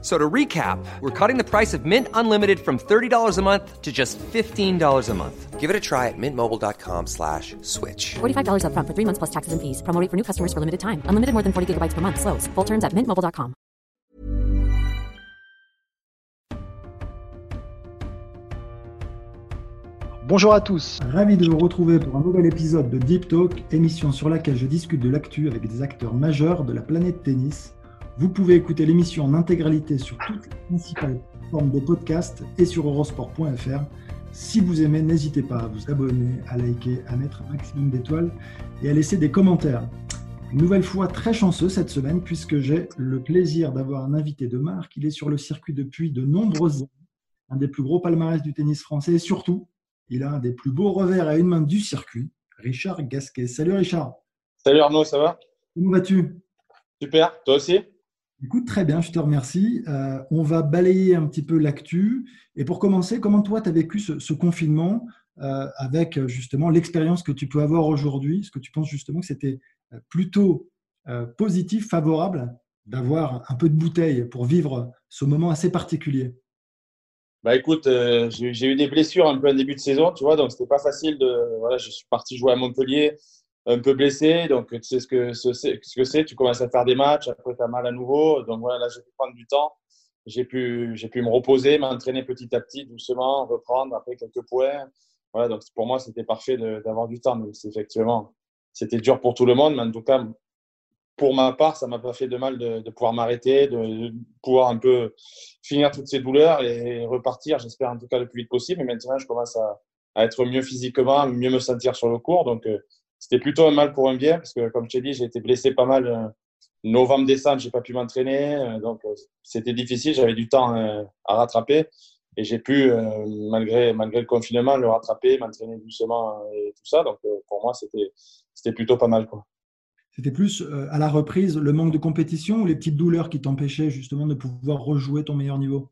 So to recap, we're cutting the price of Mint Unlimited from $30 a month to just $15 a month. Give it a try at mintmobile.com slash switch. $45 upfront for three months plus taxes and fees. Promo rate for new customers for limited time. Unlimited more than 40 gigabytes per month. Slows. Full terms at mintmobile.com. Bonjour à tous, ravi de vous retrouver pour un nouvel épisode de Deep Talk, émission sur laquelle je discute de l'actu avec des acteurs majeurs de la planète tennis. Vous pouvez écouter l'émission en intégralité sur toutes les principales plateformes de podcast et sur eurosport.fr. Si vous aimez, n'hésitez pas à vous abonner, à liker, à mettre un maximum d'étoiles et à laisser des commentaires. Une nouvelle fois très chanceux cette semaine puisque j'ai le plaisir d'avoir un invité de marque. Il est sur le circuit depuis de nombreuses années, un des plus gros palmarès du tennis français et surtout, il a un des plus beaux revers à une main du circuit, Richard Gasquet. Salut Richard. Salut Arnaud, ça va? Comment vas-tu? Super, toi aussi? Écoute, très bien, je te remercie. Euh, on va balayer un petit peu l'actu. Et pour commencer, comment toi, tu as vécu ce, confinement euh, avec justement l'expérience que tu peux avoir aujourd'hui? Est-ce que tu penses justement que c'était euh, plutôt positif, favorable d'avoir un peu de bouteille pour vivre ce moment assez particulier? Bah écoute, j'ai eu des blessures un peu en début de saison, tu vois, donc c'était pas facile de. Voilà, je suis parti jouer à Montpellier un peu blessé. Donc, tu sais ce que c'est, ce que c'est. Tu commences à faire des matchs, après, tu as mal à nouveau. Donc, voilà, là, j'ai pu prendre du temps. J'ai pu, j'ai pu me reposer, m'entraîner petit à petit, doucement, reprendre après quelques points. Voilà, donc pour moi, c'était parfait d'avoir du temps. Mais effectivement, c'était dur pour tout le monde. Mais en tout cas, pour ma part, ça m'a pas fait de mal de, de pouvoir m'arrêter, de, pouvoir un peu finir toutes ces douleurs et repartir, j'espère en tout cas le plus vite possible. Et maintenant, je commence à, à être mieux physiquement, mieux me sentir sur le cours. Donc, euh, c'était plutôt un mal pour un bien parce que, comme je t'ai dit, j'ai été blessé pas mal. Euh, novembre, décembre, j'ai pas pu m'entraîner, euh, donc euh, c'était difficile. J'avais du temps à rattraper et j'ai pu, malgré malgré le confinement, le rattraper, m'entraîner doucement et tout ça. Donc pour moi, c'était c'était plutôt pas mal quoi. C'était plus à la reprise le manque de compétition ou les petites douleurs qui t'empêchaient justement de pouvoir rejouer ton meilleur niveau?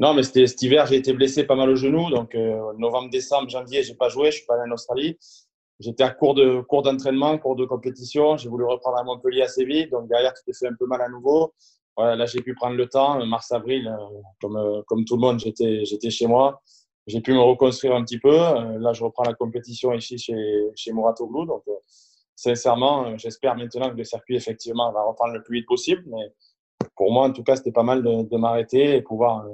Non, mais c'était cet hiver, j'ai été blessé pas mal au genou. Donc, novembre, décembre, janvier, j'ai pas joué. Je suis pas allé en Australie j'étais à court de cours d'entraînement, cours de compétition. J'ai voulu reprendre à Montpellier assez vite, donc derrière tout fait un peu mal à nouveau. Voilà, là j'ai pu prendre le temps. Mars avril, euh, comme euh, comme tout le monde, j'étais j'étais chez moi. J'ai pu me reconstruire un petit peu. Euh, là je reprends la compétition ici chez chez Mouratoglou. Donc sincèrement, j'espère maintenant que le circuit effectivement va reprendre le plus vite possible. Mais pour moi, en tout cas, c'était pas mal de m'arrêter et pouvoir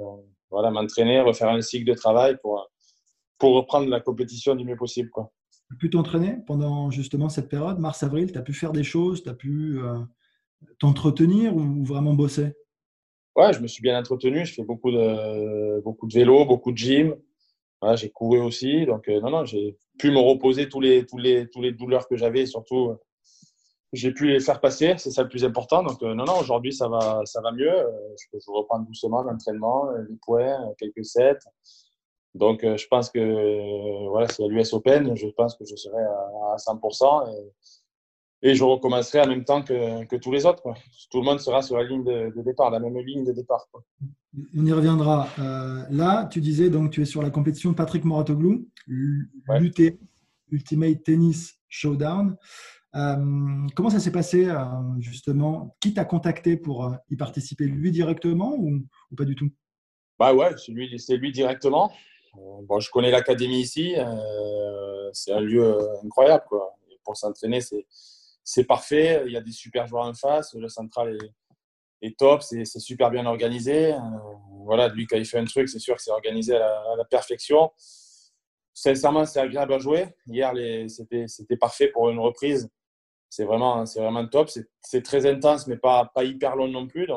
voilà m'entraîner, refaire un cycle de travail pour pour reprendre la compétition du mieux possible quoi pu t'entraîner pendant justement cette période, mars-avril Tu as pu faire des choses Tu as pu euh, t'entretenir ou vraiment bosser? Ouais, je me suis bien entretenu. Je fais beaucoup de, beaucoup de vélo, beaucoup de gym. j'ai couru aussi. Donc, euh, non, non, j'ai pu me reposer tous les, tous les, tous les douleurs que j'avais. Surtout, euh, j'ai pu les faire passer. C'est ça le plus important. Donc, non, non, aujourd'hui, ça va, ça va mieux. je peux reprendre doucement l'entraînement, les points, quelques sets. Donc, euh, je pense que euh, voilà, c'est l'US Open, je pense que je serai à, 100% et, et, je recommencerai en même temps que, que tous les autres. Quoi. Tout le monde sera sur la ligne de, départ, la même ligne de départ. Quoi. On y reviendra. Euh, là, tu disais donc tu es sur la compétition Patrick Moratoglou, l'UT, Ultimate Tennis Showdown. comment ça s'est passé justement? Qui t'a contacté pour y participer? Lui directement ou, ou pas du tout? Bah ouais, c'est lui, lui directement. Euh, bon, je connais l'académie ici. Euh, c'est un lieu euh, incroyable. Quoi. pour s'entraîner, c'est parfait. Il y a des super joueurs en face. Le central est, top. C'est super bien organisé. voilà, lui, quand il fait un truc, c'est sûr que c'est organisé à la, perfection. Sincèrement, c'est agréable à jouer. Hier, c'était parfait pour une reprise. C'est vraiment, vraiment top. C'est très intense, mais pas, pas hyper long non plus.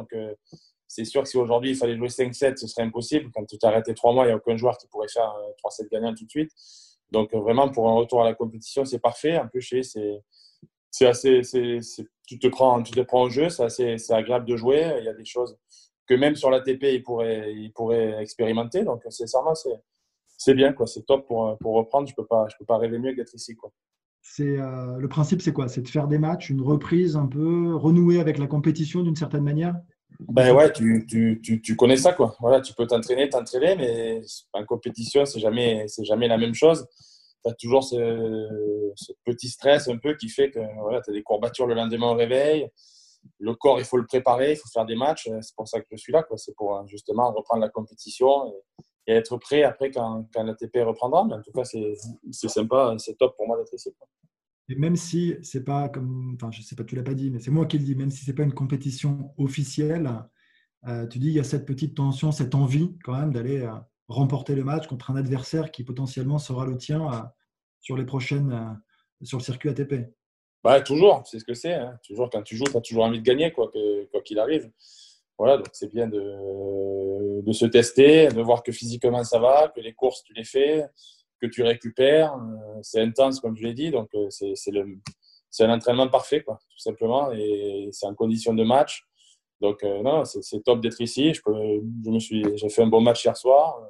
C'est sûr que si aujourd'hui il fallait jouer 5-7, ce serait impossible. Quand tu arrêté 3 mois, il n'y a aucun joueur qui pourrait faire 3-7 euh, gagnants tout de suite. Donc euh, vraiment, pour un retour à la compétition, c'est parfait. En plus, c'est c'est assez, tu te prends, tu te prends au jeu, c'est c'est agréable de jouer. Il y a des choses que même sur l'ATP, il pourrait, il pourrait expérimenter. Donc sincèrement, c'est, c'est bien, quoi. C'est top pour, pour reprendre. Je peux pas, je peux pas rêver mieux que d'être ici, quoi. C'est euh, le principe, c'est quoi? C'est de faire des matchs, une reprise un peu renouée avec la compétition d'une certaine manière? Ben ouais, tu, tu, tu, tu, connais ça, quoi. Voilà, tu peux t'entraîner, t'entraîner, mais en compétition, c'est jamais, c'est jamais la même chose. Tu as toujours ce, petit stress un peu qui fait que voilà, tu as des courbatures le lendemain au réveil. Le corps, il faut le préparer, il faut faire des matchs. C'est pour ça que je suis là, quoi. C'est pour justement reprendre la compétition et, être prêt après quand, quand l'ATP reprendra. Mais en tout cas, c'est sympa, c'est top pour moi d'être ici. Et même si c'est pas comme, enfin, je sais pas, tu l'as pas dit, mais c'est moi qui le dis, même si c'est pas une compétition officielle, euh, tu dis il y a cette petite tension, cette envie quand même d'aller euh, remporter le match contre un adversaire qui potentiellement sera le tien euh, sur les prochaines, sur le circuit ATP. Bah, toujours, c'est ce que c'est. Hein. Toujours, quand tu joues, tu as toujours envie de gagner, quoi qu'il arrive. Voilà, donc c'est bien de, de, se tester, de voir que physiquement ça va, que les courses tu les fais, que tu récupères. Euh, c'est intense, comme je l'ai dit, donc euh, c'est un entraînement parfait, quoi, tout simplement, et c'est en condition de match. Donc, euh, non, c'est top d'être ici. Je, peux, je me suis, j'ai fait un bon match hier soir.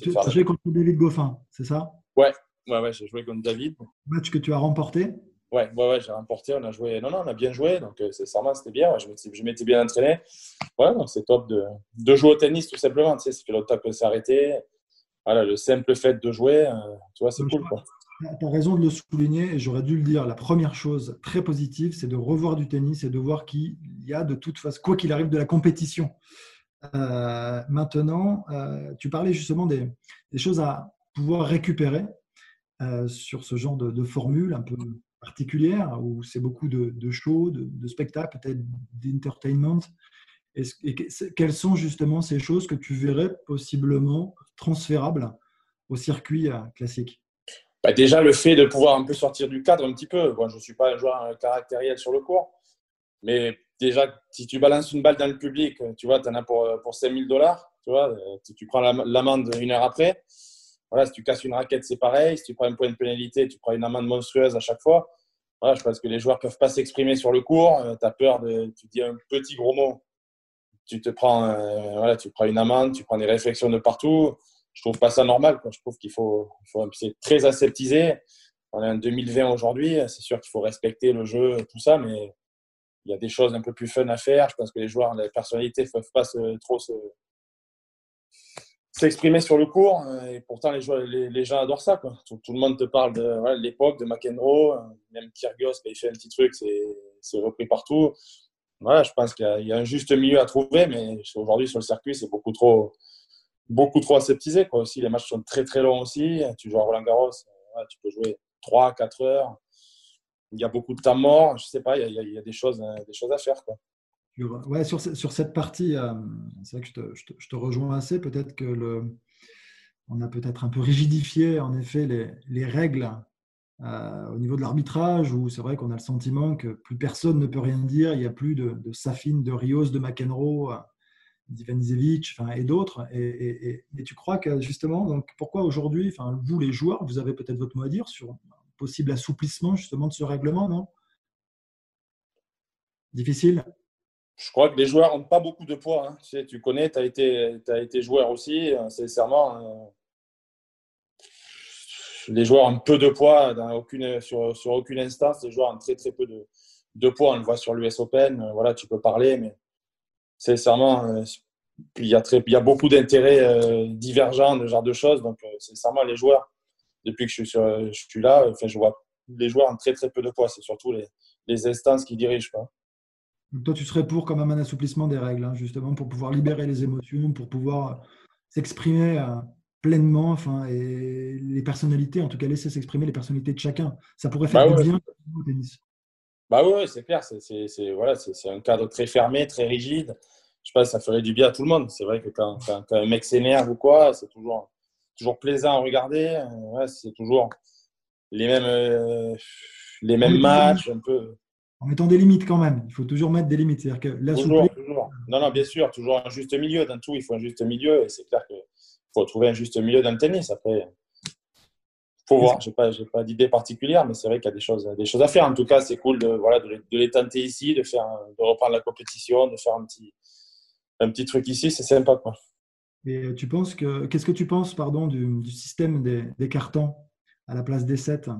tu as joué contre David Goffin, c'est ça? Ouais, ouais, ouais j'ai joué contre David. Match que tu as remporté? Ouais, ouais, ouais j'ai remporté. On a joué. Non, non, on a bien joué. Donc, c'est c'était bien. je m'étais bien entraîné. Ouais, donc c'est top de, de, jouer au tennis, tout simplement. Tu sais, ça fait longtemps que c'est arrêté voilà, le simple fait de jouer, euh, tu vois, c'est cool. Tu as raison de le souligner et j'aurais dû le dire. La première chose très positive, c'est de revoir du tennis et de voir qu'il y a de toute façon, quoi qu'il arrive, de la compétition. Euh, maintenant, euh, tu parlais justement des, choses à pouvoir récupérer sur ce genre de, formule un peu particulière où c'est beaucoup de, de shows, de, de spectacles, peut-être d'entertainment. Et, quelles sont justement ces choses que tu verrais possiblement transférables au circuit euh, classique? Bah Déjà, le fait de pouvoir un peu sortir du cadre un petit peu. Bon, je ne suis pas un joueur caractériel sur le court, mais déjà, si tu balances une balle dans le public, tu vois, en as pour, pour 5000 dollars. Tu vois, tu prends l'amende une heure après, voilà, si tu casses une raquette, c'est pareil. Si tu prends un point de pénalité, tu prends une amende monstrueuse à chaque fois. Voilà, je pense que les joueurs ne peuvent pas s'exprimer sur le court. Euh, tu as peur de. Tu dis un petit gros mot tu te prends, euh, voilà, tu prends une amende, tu prends des réflexions de partout. Je trouve pas ça normal. Je trouve qu'il faut, faut c'est très aseptisé. On est en 2020 aujourd'hui. C'est sûr qu'il faut respecter le jeu, tout ça, mais il y a des choses un peu plus fun à faire. Je pense que les joueurs, les personnalités ne peuvent pas se, trop se, s'exprimer sur le cours. Et pourtant, les, joueurs, les, gens adorent ça. Tout, le monde te parle de l'époque, de McEnroe. Même Kyrgios, quand il fait un petit truc, c'est repris partout voilà, je pense qu'il y, a un juste milieu à trouver, mais aujourd'hui sur le circuit, c'est beaucoup trop, beaucoup trop aseptisé. Quoi. Aussi, les matchs sont très très longs aussi. Tu joues à Roland Garros, tu peux jouer 3, 4 heures. Il y a beaucoup de temps mort. Je sais pas, il y a, des, choses, des choses à faire. Quoi. Ouais, sur, sur cette partie, euh, c'est vrai que je te, je te, je te rejoins assez. Peut-être que le, on a peut-être un peu rigidifié en effet les, les règles euh, au niveau de l'arbitrage, où c'est vrai qu'on a le sentiment que plus personne ne peut rien dire, il n'y a plus de, de Safin, de Rios, de McEnroe, euh, d'Ivanisevic enfin, et d'autres. Et, tu crois que justement, pourquoi aujourd'hui, enfin, vous les joueurs, vous avez peut-être votre mot à dire sur un possible assouplissement justement de ce règlement, non? Difficile? Je crois que les joueurs n'ont pas beaucoup de poids. Hein. Tu connais, tu as été, as été joueur aussi. Euh, sincèrement, les joueurs ont peu de poids sur, aucune instance. Les joueurs ont très très peu de, poids. On le voit sur l'US Open. Euh, voilà, tu peux parler, mais sincèrement, euh, il y a, très, il y a beaucoup d'intérêts euh, divergents, de genre de choses. Donc, sincèrement, les joueurs, depuis que je suis, là, enfin, je vois les joueurs ont très très peu de poids. C'est surtout les, les instances qui dirigent. Quoi. toi, tu serais pour quand même un assouplissement des règles, hein, justement, pour pouvoir libérer les émotions, pour pouvoir s'exprimer pleinement, enfin, et les personnalités, en tout cas, laisser s'exprimer les personnalités de chacun. Ça pourrait faire bah du bien au tennis. Bah oui, c'est clair. C'est voilà, un cadre très fermé, très rigide. Je pense que ça ferait du bien à tout le monde. C'est vrai que quand, quand, un mec s'énerve ou quoi, c'est toujours, toujours plaisant à regarder. Ouais, c'est toujours les mêmes, euh, les mêmes matchs, un peu. En mettant des limites quand même. Il faut toujours mettre des limites. C'est-à-dire que toujours, toujours. Non, non, bien sûr, toujours un juste milieu. Dans tout, il faut un juste milieu. Et c'est clair que faut trouver un juste milieu dans le tennis. Après, faut voir. Je n'ai pas, pas d'idée particulière, mais c'est vrai qu'il y a des choses, des choses à faire. En tout cas, c'est cool de, voilà, de, les tenter ici, de, faire, de reprendre la compétition, de faire un petit, un petit truc ici. C'est sympa. Quoi. Et tu penses que, qu'est-ce que tu penses pardon, du, système des, des, cartons à la place des sets?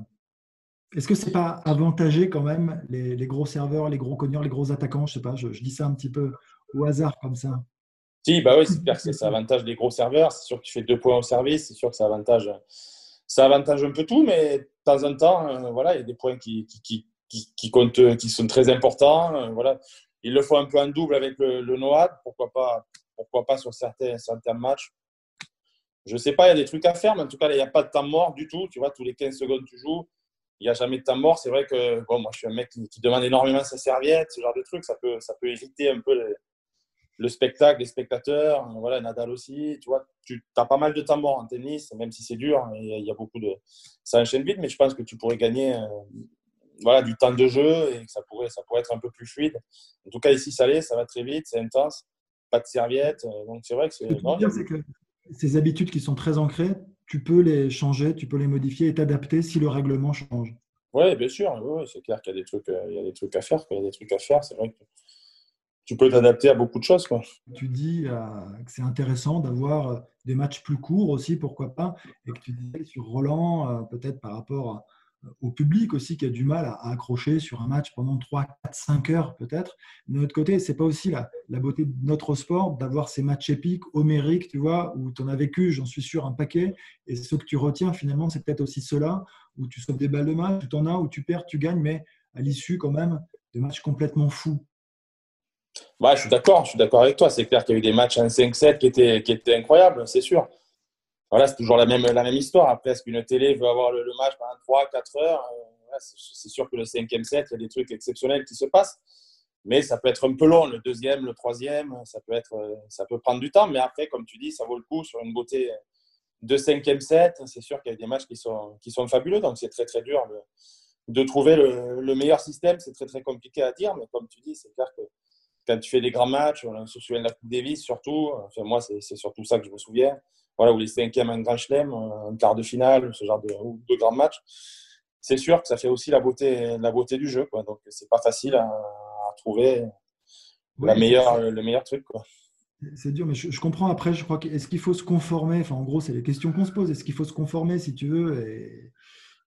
Est-ce que c'est pas avantagé quand même les, les, gros serveurs, les gros cogneurs, les gros attaquants? Je sais pas, je, dis ça un petit peu au hasard comme ça. Si, bah oui, c'est clair que c'est avantage des gros serveurs. C'est sûr que tu fais deux points au service. C'est sûr que ça avantage, ça avantage un peu tout, mais de temps en temps, euh, voilà, il y a des points qui, qui, qui, comptent, qui sont très importants. Euh, voilà. Il le faut un peu en double avec le, le NOAD. Pourquoi pas, pourquoi pas sur certains, certains matchs. Je sais pas, il y a des trucs à faire, mais en tout cas, il n'y a pas de temps mort du tout. Tu vois, tous les 15 secondes, tu joues. Il n'y a jamais de temps mort. C'est vrai que bon, moi, je suis un mec qui, demande énormément sa serviette, ce genre de trucs. Ça peut, ça peut irriter un peu le spectacle, les spectateurs, voilà, Nadal aussi, tu vois, tu as pas mal de temps mort en tennis, même si c'est dur, hein, il y a beaucoup de... Ça enchaîne vite, mais je pense que tu pourrais gagner euh, voilà, du temps de jeu et que ça pourrait, ça pourrait être un peu plus fluide. En tout cas, ici, ça l'est, ça va très vite, c'est intense, pas de serviette, euh, donc c'est vrai que c'est... Ce que ces habitudes qui sont très ancrées, tu peux les changer, tu peux les modifier et t'adapter si le règlement change. Oui, bien sûr, c'est clair qu'il y a des trucs, euh, il y a des trucs à faire, il y a des trucs à faire, c'est vrai que tu peux t'adapter à beaucoup de choses. Quoi. Tu dis euh, que c'est intéressant d'avoir euh, des matchs plus courts aussi, pourquoi pas, et que tu disais sur Roland, euh, peut-être par rapport au public aussi qui a du mal à, accrocher sur un match pendant 3, 4, 5 heures peut-être. De notre côté, c'est pas aussi la, la, beauté de notre sport d'avoir ces matchs épiques, homériques, tu vois, où tu en as vécu, j'en suis sûr, un paquet. Et ce que tu retiens finalement, c'est peut-être aussi cela, où tu sauves des balles de match, tu en as, où tu perds, tu gagnes, mais à l'issue quand même de matchs complètement fous. Ouais, je suis d'accord, je suis d'accord avec toi. C'est clair qu'il y a eu des matchs en 5-7 qui étaient, qui étaient incroyables, c'est sûr. Voilà, c'est toujours la même, la même histoire. Après, est-ce qu'une télé veut avoir le, match pendant 3-4 heures euh, C'est sûr que le cinquième set, il y a des trucs exceptionnels qui se passent. Mais ça peut être un peu long, le deuxième, le troisième, ça peut, être, euh, ça peut prendre du temps. Mais après, comme tu dis, ça vaut le coup sur une beauté de cinquième set. C'est sûr qu'il y a des matchs qui sont, qui sont fabuleux. Donc, c'est très, très dur de, trouver le, le meilleur système. C'est très, très compliqué à dire. Mais comme tu dis, c'est clair que quand tu fais des grands matchs, on se souvient de la Coupe Davis surtout. Enfin, moi, c'est surtout ça que je me souviens. Voilà, où les cinquièmes, un grand chelem, un quart de finale, ce genre de, de grands matchs. C'est sûr que ça fait aussi la beauté, la beauté du jeu. Quoi. Donc, c'est pas facile à, trouver la meilleure, le meilleur truc. C'est dur, mais je, comprends après. Je crois qu'est-ce qu'il faut se conformer? Enfin, en gros, c'est les questions qu'on se pose. Est-ce qu'il faut se conformer, si tu veux? Et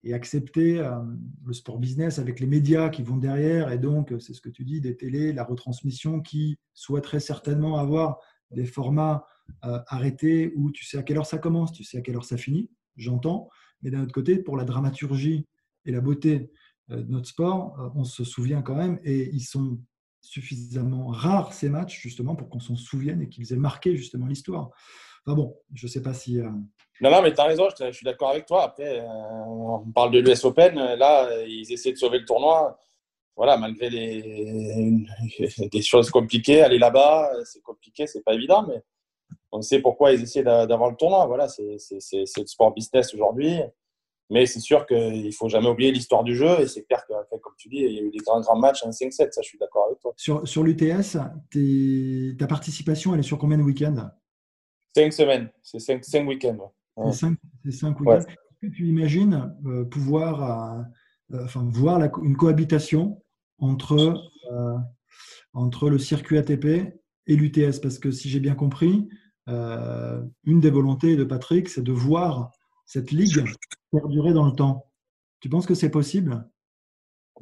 et accepter euh, le sport business avec les médias qui vont derrière et donc c'est ce que tu dis des télés, la retransmission qui souhaiterait certainement avoir des formats euh, arrêtés où tu sais à quelle heure ça commence, tu sais à quelle heure ça finit, j'entends, mais d'un autre côté pour la dramaturgie et la beauté euh, de notre sport, on se souvient quand même et ils sont suffisamment rares ces matchs justement pour qu'on s'en souvienne et qu'ils aient marqué justement l'histoire. Enfin bon, je ne sais pas si non, non, mais tu as raison, je, suis d'accord avec toi. Après, euh, on parle de l'US Open. Là, ils essaient de sauver le tournoi. Voilà, malgré des, des choses compliquées, aller là-bas, c'est compliqué, c'est pas évident, mais on sait pourquoi ils essaient d'avoir le tournoi. Voilà, c'est le sport business aujourd'hui. Mais c'est sûr qu'il ne faut jamais oublier l'histoire du jeu. Et c'est clair que, comme tu dis, il y a eu des grands, grands matchs en 5-7. Ça, je suis d'accord avec toi. Sur, sur l'UTS, ta participation, elle est sur combien de week-ends? Cinq semaines. C'est cinq, cinq week-ends. C'est cinq, Est-ce que tu imagines euh, pouvoir euh, enfin, voir une cohabitation entre, euh, entre le circuit ATP et l'UTS Parce que si j'ai bien compris, une des volontés de Patrick, c'est de voir cette ligue perdurer dans le temps. Tu penses que c'est possible?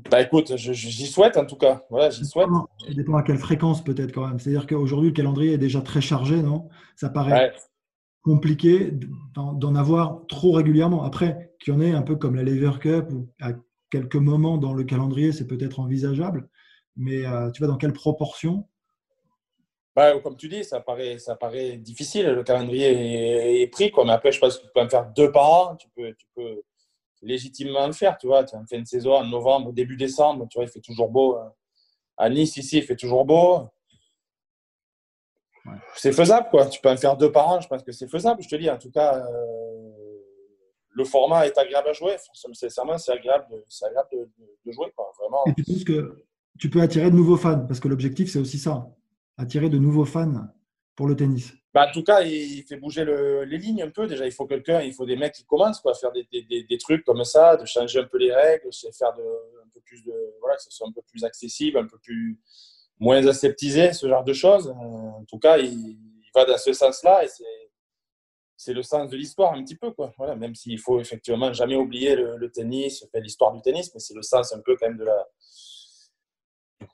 Bah écoute, j'y souhaite en tout cas. Voilà, j'y souhaite. Ça dépend à quelle fréquence peut-être quand même. C'est-à-dire qu'aujourd'hui le calendrier est déjà très chargé, non? Ça paraît compliqué d'en avoir trop régulièrement. Après, qu'il y en ait un peu comme la Lever Cup, ou à quelques moments dans le calendrier, c'est peut-être envisageable, mais euh, tu vois, dans quelle proportion? Bah, Comme tu dis, ça paraît, ça paraît difficile, le calendrier est, pris, quoi. mais après, je pense que tu peux en faire deux par an, tu peux, tu peux légitimement le faire, tu vois, tu as fait une saison en novembre, début décembre, tu vois, il fait toujours beau. Hein. À Nice, ici, il fait toujours beau. C'est faisable, quoi. Tu peux en faire deux par an, je pense que c'est faisable. Je te dis, en tout cas, euh, le format est agréable à jouer. Sincèrement, c'est agréable, de, agréable de, jouer, quoi. Vraiment. Et tu penses que tu peux attirer de nouveaux fans? Parce que l'objectif, c'est aussi ça attirer de nouveaux fans pour le tennis. Bah, en tout cas, il fait bouger les lignes un peu. Déjà, il faut quelqu'un, il faut des mecs qui commencent quoi, à faire des, trucs comme ça, de changer un peu les règles, faire un peu plus de, voilà, que ce soit un peu plus accessible, un peu plus moins aseptisé, ce genre de choses. Euh, en tout cas, il, va dans ce sens-là et c'est le sens de l'histoire un petit peu. Quoi. Voilà, même s'il faut effectivement jamais oublier le, tennis, l'histoire du tennis, mais c'est le sens un peu quand même de la,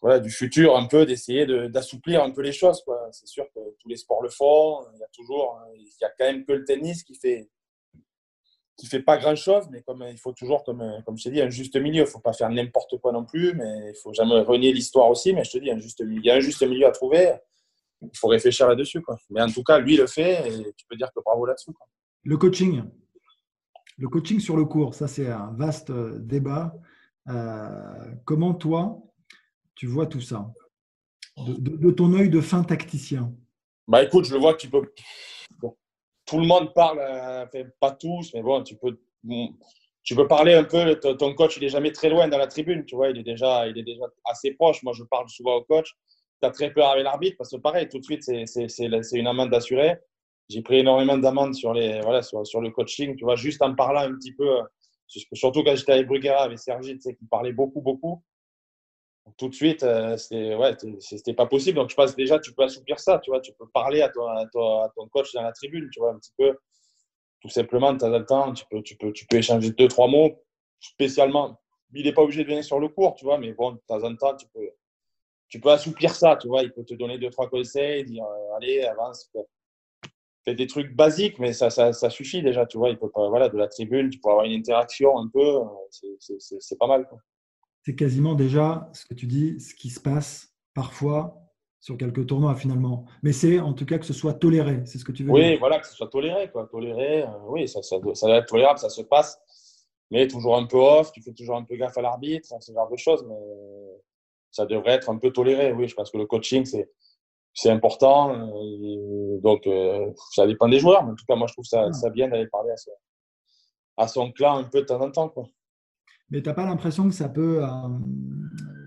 voilà, du futur, un peu d'essayer d'assouplir un peu les choses. C'est sûr que les sports le font. Il y a toujours, il y a quand même que le tennis qui fait fait pas grand chose, mais comme il faut toujours, comme, comme je t'ai dit, un juste milieu. Il faut pas faire n'importe quoi non plus, mais il faut jamais renier l'histoire aussi. Mais je te dis, un juste, il y a un juste milieu à trouver. Il faut réfléchir là-dessus. Mais en tout cas, lui le fait et tu peux dire que bravo là-dessus. Le coaching. Le coaching sur le cours, ça c'est un vaste débat. Euh, comment toi, tu vois tout ça? De, ton œil de fin tacticien Bah écoute, je le vois que tu peux. tout le monde parle, euh, pas tous, mais bon, tu peux, tu peux parler un peu. Ton coach, il est jamais très loin dans la tribune, tu vois, il est déjà, il est déjà assez proche. Moi, je parle souvent au coach. Tu as très peur avec l'arbitre parce que pareil, tout de suite, c'est une amende assurée. J'ai pris énormément d'amendes sur, les, voilà, sur, sur, le coaching, tu vois, juste en parlant un petit peu. Surtout quand j'étais avec Bruguera, avec Sergi, tu sais, qui parlait beaucoup, beaucoup tout de suite, euh, c'était ouais, pas possible. Donc, je pense déjà, tu peux assouplir ça, tu vois, tu peux parler à ton, à ton, coach dans la tribune, tu vois, un petit peu, tout simplement, de temps en temps, tu peux, tu peux, tu peux échanger deux, trois mots, spécialement. Il n'est pas obligé de venir sur le cours, tu vois, mais bon, de temps en temps, tu peux, tu peux assouplir ça, tu vois. Il peut te donner deux, trois conseils, dire, euh, allez, avance, fais des trucs basiques, mais ça, ça, suffit déjà, tu vois. Il peut pas, voilà, de la tribune, tu peux avoir une interaction un peu, euh, c'est pas mal, c'est quasiment déjà ce que tu dis, ce qui se passe parfois sur quelques tournois finalement. Mais c'est en tout cas que ce soit toléré, c'est ce que tu veux oui, dire. Oui, voilà, que ce soit toléré. Quoi. Toléré, euh, oui, ça, ça, doit, être tolérable, ça se passe. Mais toujours un peu off, tu fais toujours un peu gaffe à l'arbitre, ce genre de choses. Mais ça devrait être un peu toléré, oui. Je pense que le coaching, c'est, c'est important. Euh, donc, euh, ça dépend des joueurs. Mais en tout cas, moi, je trouve ça, ah. ça bien d'aller parler à son, à son clan un peu de temps en temps. Quoi. Mais tu n'as pas l'impression que ça peut euh,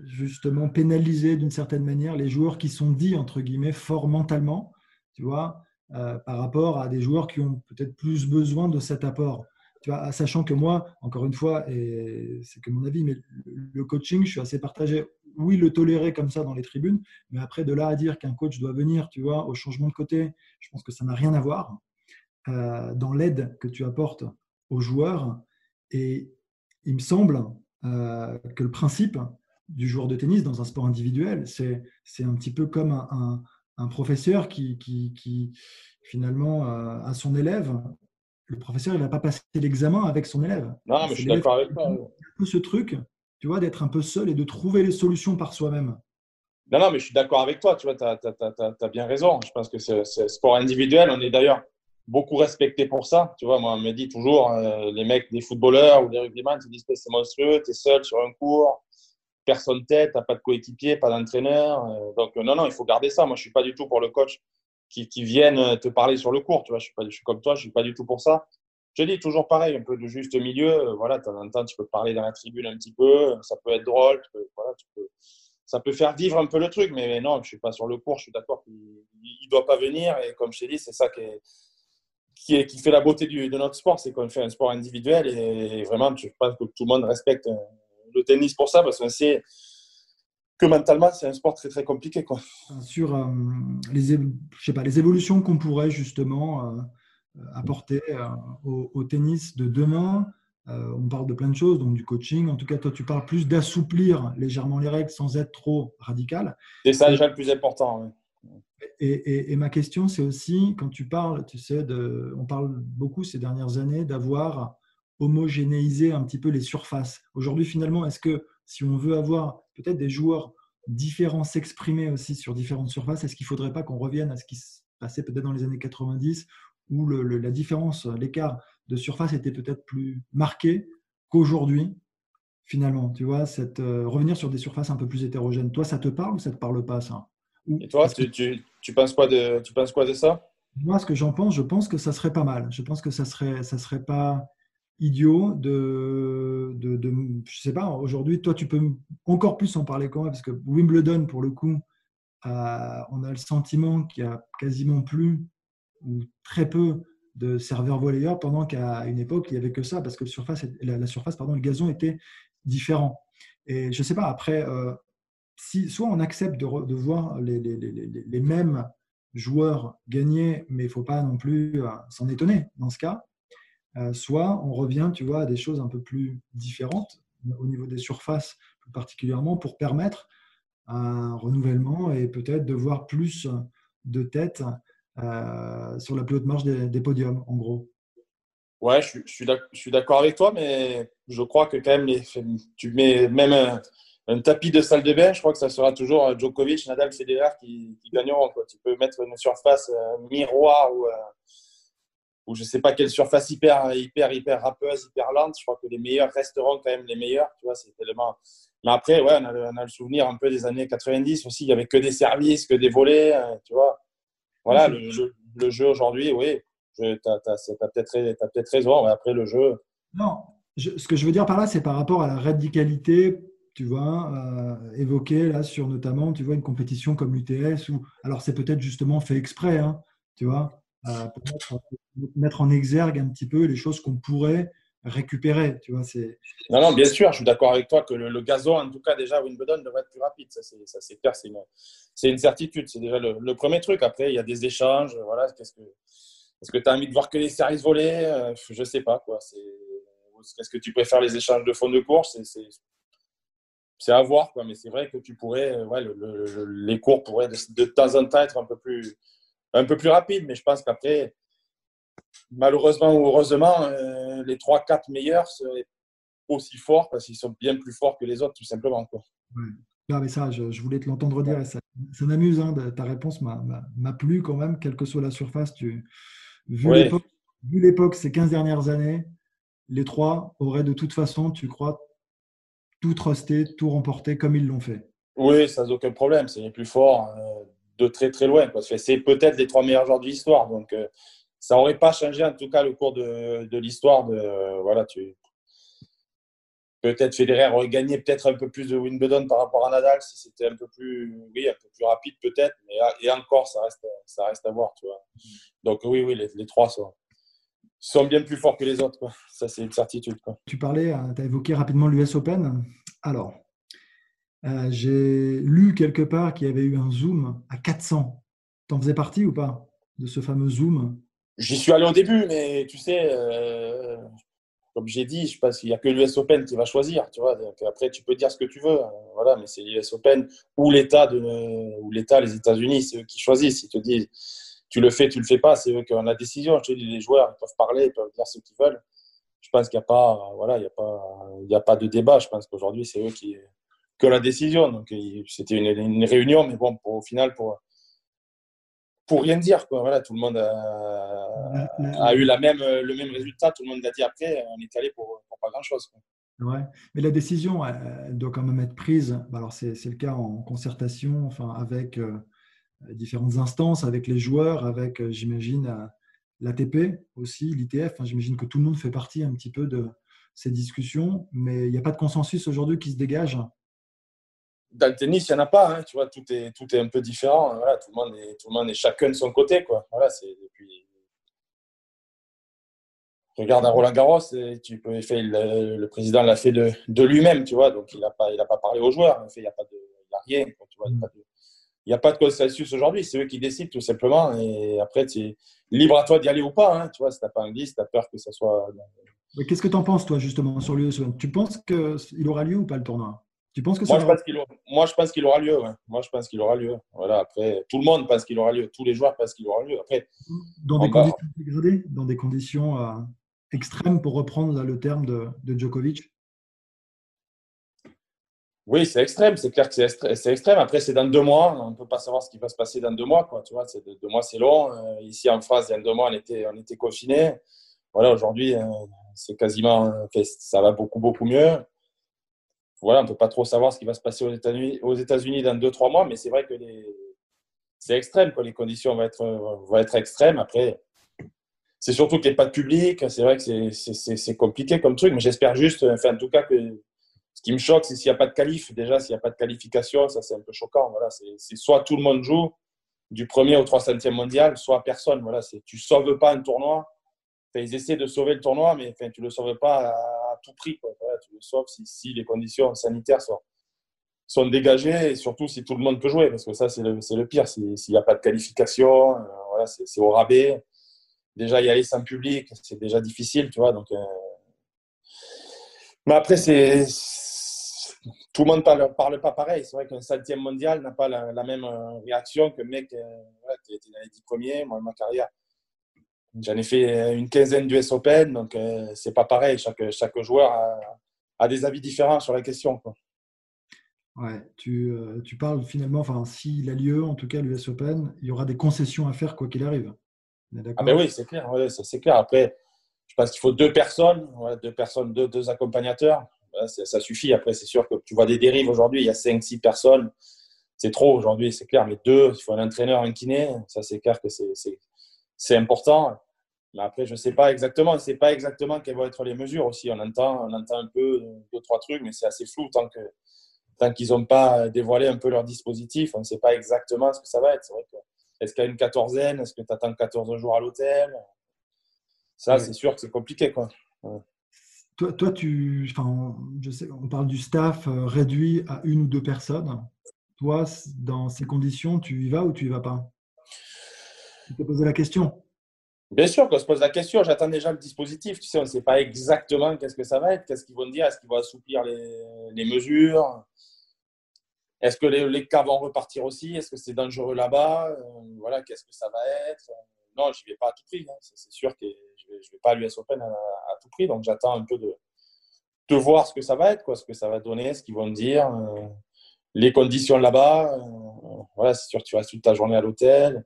justement pénaliser d'une certaine manière les joueurs qui sont dits, entre guillemets, fort mentalement, tu vois, euh, par rapport à des joueurs qui ont peut-être plus besoin de cet apport. Tu vois, sachant que moi, encore une fois, et c'est que mon avis, mais le coaching, je suis assez partagé. Oui, le tolérer comme ça dans les tribunes, mais après, de là à dire qu'un coach doit venir, tu vois, au changement de côté, je pense que ça n'a rien à voir euh, dans l'aide que tu apportes aux joueurs. Et il me semble euh, que le principe du joueur de tennis dans un sport individuel, c'est, c'est un petit peu comme un, un, professeur qui, qui, qui finalement, euh, a son élève. Le professeur, il ne va pas passer l'examen avec son élève. Non, mais je suis d'accord avec toi. Un peu ce truc, tu vois, d'être un peu seul et de trouver les solutions par soi-même. Non, non, mais je suis d'accord avec toi. Tu vois, tu as, bien raison. Je pense que c'est, c'est sport individuel. On est d'ailleurs beaucoup respecté pour ça. Tu vois, moi, on me dit toujours, euh, les mecs, des footballeurs ou des rugbyman, ils disent c'est monstrueux, tu es seul sur un cours, personne tête, tu pas de coéquipier, pas d'entraîneur. Euh, donc, euh, non, non, il faut garder ça. Moi, je suis pas du tout pour le coach qui, qui vienne te parler sur le cours. Tu vois, je suis, comme toi, je suis pas du tout pour ça. Je dis toujours pareil, un peu de juste milieu. Voilà, de temps en temps, tu peux parler dans la tribune un petit peu, ça peut être drôle, voilà, ça peut faire vivre un peu le truc, mais, non, je suis pas sur le cours, je suis d'accord qu'il ne doit pas venir. Et comme je t'ai dit, c'est ça qui est qui, qui fait la beauté du, de notre sport, c'est qu'on fait un sport individuel et vraiment, je pense que tout le monde respecte euh, le tennis pour ça parce qu'on sait que mentalement, c'est un sport très très compliqué. Quoi. Sur euh, les, je sais pas, les évolutions qu'on pourrait justement euh, apporter au, tennis de demain, on parle de plein de choses, donc du coaching. En tout cas, toi, tu parles plus d'assouplir légèrement les règles sans être trop radical. C'est ça déjà le plus important. Oui. Et, ma question, c'est aussi, quand tu parles, tu sais, on parle beaucoup ces dernières années d'avoir homogénéisé un petit peu les surfaces. Aujourd'hui, finalement, est-ce que si on veut avoir peut-être des joueurs différents s'exprimer aussi sur différentes surfaces, est-ce qu'il ne faudrait pas qu'on revienne à ce qui se passait peut-être dans les années 90, où la différence, l'écart de surface était peut-être plus marqué qu'aujourd'hui finalement, tu vois, euh, revenir sur des surfaces un peu plus hétérogènes. Toi, ça te parle ou ça ne te parle pas, ça? Et toi, tu, tu, tu, penses quoi de, tu penses quoi de ça? Moi, ce que j'en pense, je pense que ça serait pas mal. Je pense que ça serait, ça serait pas idiot de, de, de je sais pas, aujourd'hui, toi, tu peux encore plus en parler quand même, parce que Wimbledon, pour le coup, euh, on a le sentiment qu'il y a quasiment plus ou très peu de serveurs volleyeurs, pendant qu'à une époque, il n'y avait que ça, parce que le surface, la, surface, pardon, le gazon était différent. Et je sais pas, après, euh, si, soit on accepte de, voir les, mêmes joueurs gagner, mais il ne faut pas non plus euh, s'en étonner dans ce cas, euh, soit on revient, tu vois, à des choses un peu plus différentes au niveau des surfaces, plus particulièrement pour permettre un renouvellement et peut-être de voir plus de têtes sur la plus haute marche des, podiums, en gros. Ouais, je suis d'accord avec toi, mais je crois que quand même, tu mets même un, tapis de salle de bain, je crois que ça sera toujours Djokovic, Nadal, Federer qui, qui gagneront. Tu peux mettre une surface miroir ou ou je sais pas quelle surface hyper, hyper, hyper râpeuse, hyper lente. Je crois que les meilleurs resteront quand même les meilleurs. Tu vois, c'est tellement. Mais après, ouais, on a, le souvenir un peu des années 90 aussi. Il n'y avait que des services, que des volets. Tu vois. Voilà, le, jeu, aujourd'hui, oui. Tu as, peut-être peut raison. après, le jeu. Non, ce que je veux dire par là, c'est par rapport à la radicalité tu vois, euh, évoquée là sur notamment, tu vois, une compétition comme l'UTS ou alors c'est peut-être justement fait exprès, hein, tu vois, euh, pour mettre, en exergue un petit peu les choses qu'on pourrait récupérer. Tu vois, c'est... Non, non, bien sûr, je suis d'accord avec toi que le, gazon, en tout cas, déjà, Wimbledon devrait être plus rapide. Ça, c'est, clair, c'est une, certitude. C'est déjà le, premier truc. Après, il y a des échanges. Voilà, qu'est-ce que, est-ce que tu as envie de voir que les services volés euh, Je ne sais pas. Quoi. C'est, est-ce que tu préfères les échanges de fond de course c'est, c'est, à voir. Quoi. Mais c'est vrai que tu pourrais, ouais, les cours pourraient de, de, temps en temps être un peu plus un peu plus rapide, mais je pense qu'après, malheureusement ou heureusement, euh, les 3-4 meilleurs seraient aussi forts parce qu'ils sont bien plus forts que les autres, tout simplement. Quoi. Non, mais ça, je, voulais te l'entendre dire. ça, ça m'amuse, hein, ta réponse m'a plu quand même, quelle que soit la surface. Tu, vu l'époque, ces 15 dernières années, les trois auraient de toute façon, tu crois, tout trusté, tout remporté comme ils l'ont fait. Oui, ça n'a aucun problème. C'est les plus forts. Euh, de très très loin. C'est peut-être les trois meilleurs joueurs de l'histoire. Donc, euh, ça n'aurait pas changé en tout cas le cours de, de l'histoire. Euh, voilà, tu... Peut-être Federer aurait gagné peut-être un peu plus de Wimbledon par rapport à Nadal si c'était un peu plus, oui, un peu plus rapide peut-être. Mais et encore, ça reste, ça reste à voir. Donc oui, oui, les, les trois sont, sont bien plus forts que les autres. Quoi. Ça, c'est une certitude. Quoi. Tu parlais, hein, tu as évoqué rapidement l'US Open. Alors, euh, j'ai lu quelque part qu'il y avait eu un Zoom à 400. T'en faisais partie ou pas de ce fameux Zoom? J'y suis allé au début, mais tu sais, euh, comme j'ai dit, je pense qu'il n'y a que l'US Open qui va choisir. Tu vois après, tu peux dire ce que tu veux. Hein, voilà, mais c'est l'US Open ou l'État, de, ou l'État, les États-Unis, c'est eux qui choisissent. Ils te disent, tu le fais, tu le fais pas, c'est eux qui ont la décision. Les joueurs ils peuvent parler, ils peuvent dire ce qu'ils veulent. Je pense qu'il n'y a pas, voilà, il y a pas, il y a pas de débat. Je pense qu'aujourd'hui, c'est eux qui, que la décision. Donc, c'était une, réunion, mais bon, au final, pour, pour rien dire. Quoi. Voilà, tout le monde a, eu la même, le même résultat. Tout le monde l'a dit après. On est allé pour, pas grand-chose. Ouais. Mais la décision, doit quand même être prise. Bah, alors, c'est, le cas en concertation, enfin, avec euh, différentes instances, avec les joueurs, avec, euh, j'imagine, euh, l'ATP aussi, l'ITF. j'imagine que tout le monde fait partie un petit peu de ces discussions, mais il n'y a pas de consensus aujourd'hui qui se dégage dans le tennis, il n'y en a pas. Hein, tu vois, tout est, tout est un peu différent. Voilà, tout, le monde est, tout le monde est chacun de son côté. Quoi. Voilà, c'est, depuis... Regarde à Roland Garros, tu peux, le, le, président l'a fait de, de, lui-même, tu vois, donc il n'a pas, pas parlé aux joueurs, il n'y a, pas de, rien, il n'y a, pas de consensus aujourd'hui, c'est eux qui décident tout simplement, et après, tu es libre à toi d'y aller ou pas, hein, tu vois, si tu n'as pas envie, si tu as peur que ça soit... Qu'est-ce que tu en penses, toi, justement, sur l'US Tu penses qu'il aura lieu ou pas le tournoi? Tu penses que moi, je pense qu'il aura... moi, je pense qu'il aura lieu. Moi, je pense qu'il aura lieu. Voilà. Après, tout le monde pense qu'il aura lieu. Tous les joueurs pensent qu'il aura lieu. Après, dans des conditions dégradées, dans des conditions euh, extrêmes, pour reprendre le terme de, Djokovic. Oui, c'est extrême. C'est clair que c'est extrême. Après, c'est dans deux mois. On ne peut pas savoir ce qui va se passer dans deux mois. Quoi. Tu vois, deux mois, c'est long. Euh, ici, en France, il y a deux mois, on était, on était confinés. Voilà, aujourd'hui, euh, c'est quasiment, ça va beaucoup, beaucoup mieux voilà, on ne peut pas trop savoir ce qui va se passer aux États-Unis dans 2-3 mois, mais c'est vrai que c'est extrême. Les conditions vont être, vont être extrêmes. Après, c'est surtout qu'il n'y ait pas de public. C'est vrai que c'est compliqué comme truc, mais j'espère juste, enfin, en tout cas, que ce qui me choque, c'est s'il n'y a pas de qualif. Déjà, s'il n'y a pas de qualification, ça c'est un peu choquant. Voilà, c'est soit tout le monde joue du premier au 300e mondial, soit personne. Voilà, tu ne sauves pas un tournoi. ils essaient de sauver le tournoi, mais tu ne le sauves pas à tout prix. Tu le sauves si, les conditions sanitaires sont, sont dégagées et surtout si tout le monde peut jouer. Parce que ça, c'est le, pire. S'il n'y a pas de qualification, euh, voilà, c'est au rabais. Déjà, y aller sans public, c'est déjà difficile. Tu vois, euh, Mais après, c'est tout le monde ne parle, pas pareil. C'est vrai qu'un centième mondial n'a pas la, même euh, réaction que mec qui était dans les dix premiers, moi, ma carrière. J'en ai fait une quinzaine d'US Open, donc c'est pas pareil. Chaque, chaque joueur a, des avis différents sur la question. Quoi. Ouais, tu, tu, parles finalement, enfin, s'il a lieu, en tout cas l'US Open, il y aura des concessions à faire quoi qu'il arrive. Ah ben oui, c'est clair, c'est clair. Après, je pense qu'il faut deux personnes, deux personnes, deux, accompagnateurs. ça, suffit. Après, c'est sûr que tu vois des dérives aujourd'hui, il y a cinq, six personnes. C'est trop aujourd'hui, c'est clair. Mais deux, il faut un entraîneur, un kiné. Ça, c'est clair que c'est important. Mais après, je ne sais pas exactement. Je sais pas exactement quelles vont être les mesures aussi. On entend, on entend un peu deux, trois trucs, mais c'est assez flou tant tant qu'ils n'ont pas dévoilé un peu leur dispositif. On ne sait pas exactement ce que ça va être. C'est vrai est-ce qu'il y a une quatorzaine? Est-ce que tu attends 14 jours à l'hôtel? Ça, c'est sûr que c'est compliqué. Quoi. Toi, toi, tu, enfin, je sais, on parle du staff euh, réduit à une ou deux personnes. Toi, dans ces conditions, tu y vas ou tu y vas pas? Tu t'es posé la question Bien sûr qu'on se pose la question. J'attends déjà le dispositif. Tu sais, on ne sait pas exactement qu'est-ce que ça va être, qu'est-ce qu'ils vont dire, est-ce qu'ils vont assouplir les, les mesures? Est-ce que les, cas vont repartir aussi? Est-ce que c'est dangereux là-bas? Euh, Voilà, qu'est-ce que ça va être? Non, je n'y vais pas à tout prix. Hein. C'est sûr que je ne vais, pas à l'US Open à, tout prix. Donc, j'attends un peu de, de voir ce que ça va être, quoi, ce que ça va donner, ce qu'ils vont me dire, euh, les conditions là-bas. Euh, voilà, c'est sûr, tu restes toute ta journée à l'hôtel.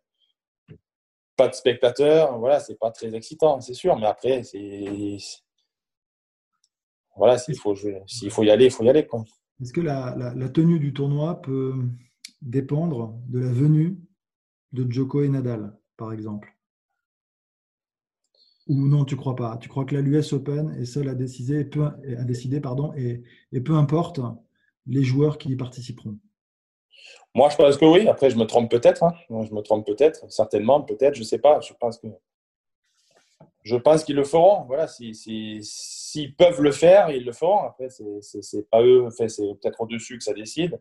Pas de spectateurs. Voilà, c'est pas très excitant, c'est sûr. Mais après, c'est. Voilà, s'il faut, faut y aller, il faut y aller. Est-ce que la, tenue du tournoi peut dépendre de la venue de Joko et Nadal, par exemple? Ou non, tu crois pas Tu crois que la l'US Open est seule à décider, et, peu importe les joueurs qui y participeront? Moi, je pense que oui. Après, je me trompe peut-être. Hein. Je me trompe peut-être, certainement, peut-être, je ne sais pas. Je pense que je pense qu'ils le feront. Voilà, s'ils peuvent le faire, ils le feront. Après, c'est pas eux, c'est peut-être au-dessus que ça décide.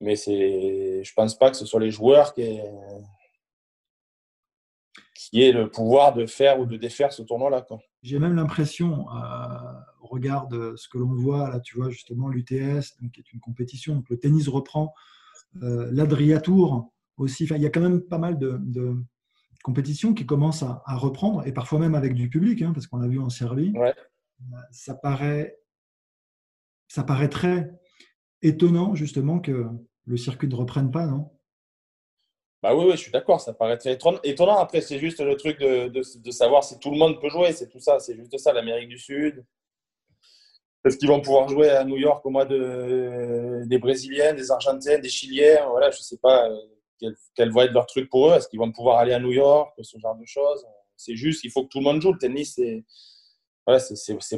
Mais je pense pas que ce soit les joueurs qui qui aient le pouvoir de faire ou de défaire ce tournoi-là. J'ai même l'impression, euh, au regard de ce que l'on voit, là, tu vois, justement, l'UTS, qui est une compétition, donc le tennis reprend, euh, l'Adriatour aussi. Enfin, il y a quand même pas mal de compétition qui commence à, reprendre, et parfois même avec du public, hein, parce qu'on a vu en Serbie, ça, paraît, ça paraît très étonnant justement que le circuit ne reprenne pas, non? Bah oui, oui, je suis d'accord, ça paraît très étonnant. Après, c'est juste le truc de, de, savoir si tout le monde peut jouer, c'est tout ça, c'est juste ça, l'Amérique du Sud. Est-ce qu'ils vont pouvoir jouer à New York au mois de, des Brésiliens, des Argentins, des Chiliens Voilà, je ne sais pas quel, va être leur truc pour eux Est-ce qu'ils vont pouvoir aller à New York Ce genre de choses? C'est juste, il faut que tout le monde joue. Le tennis, c'est voilà,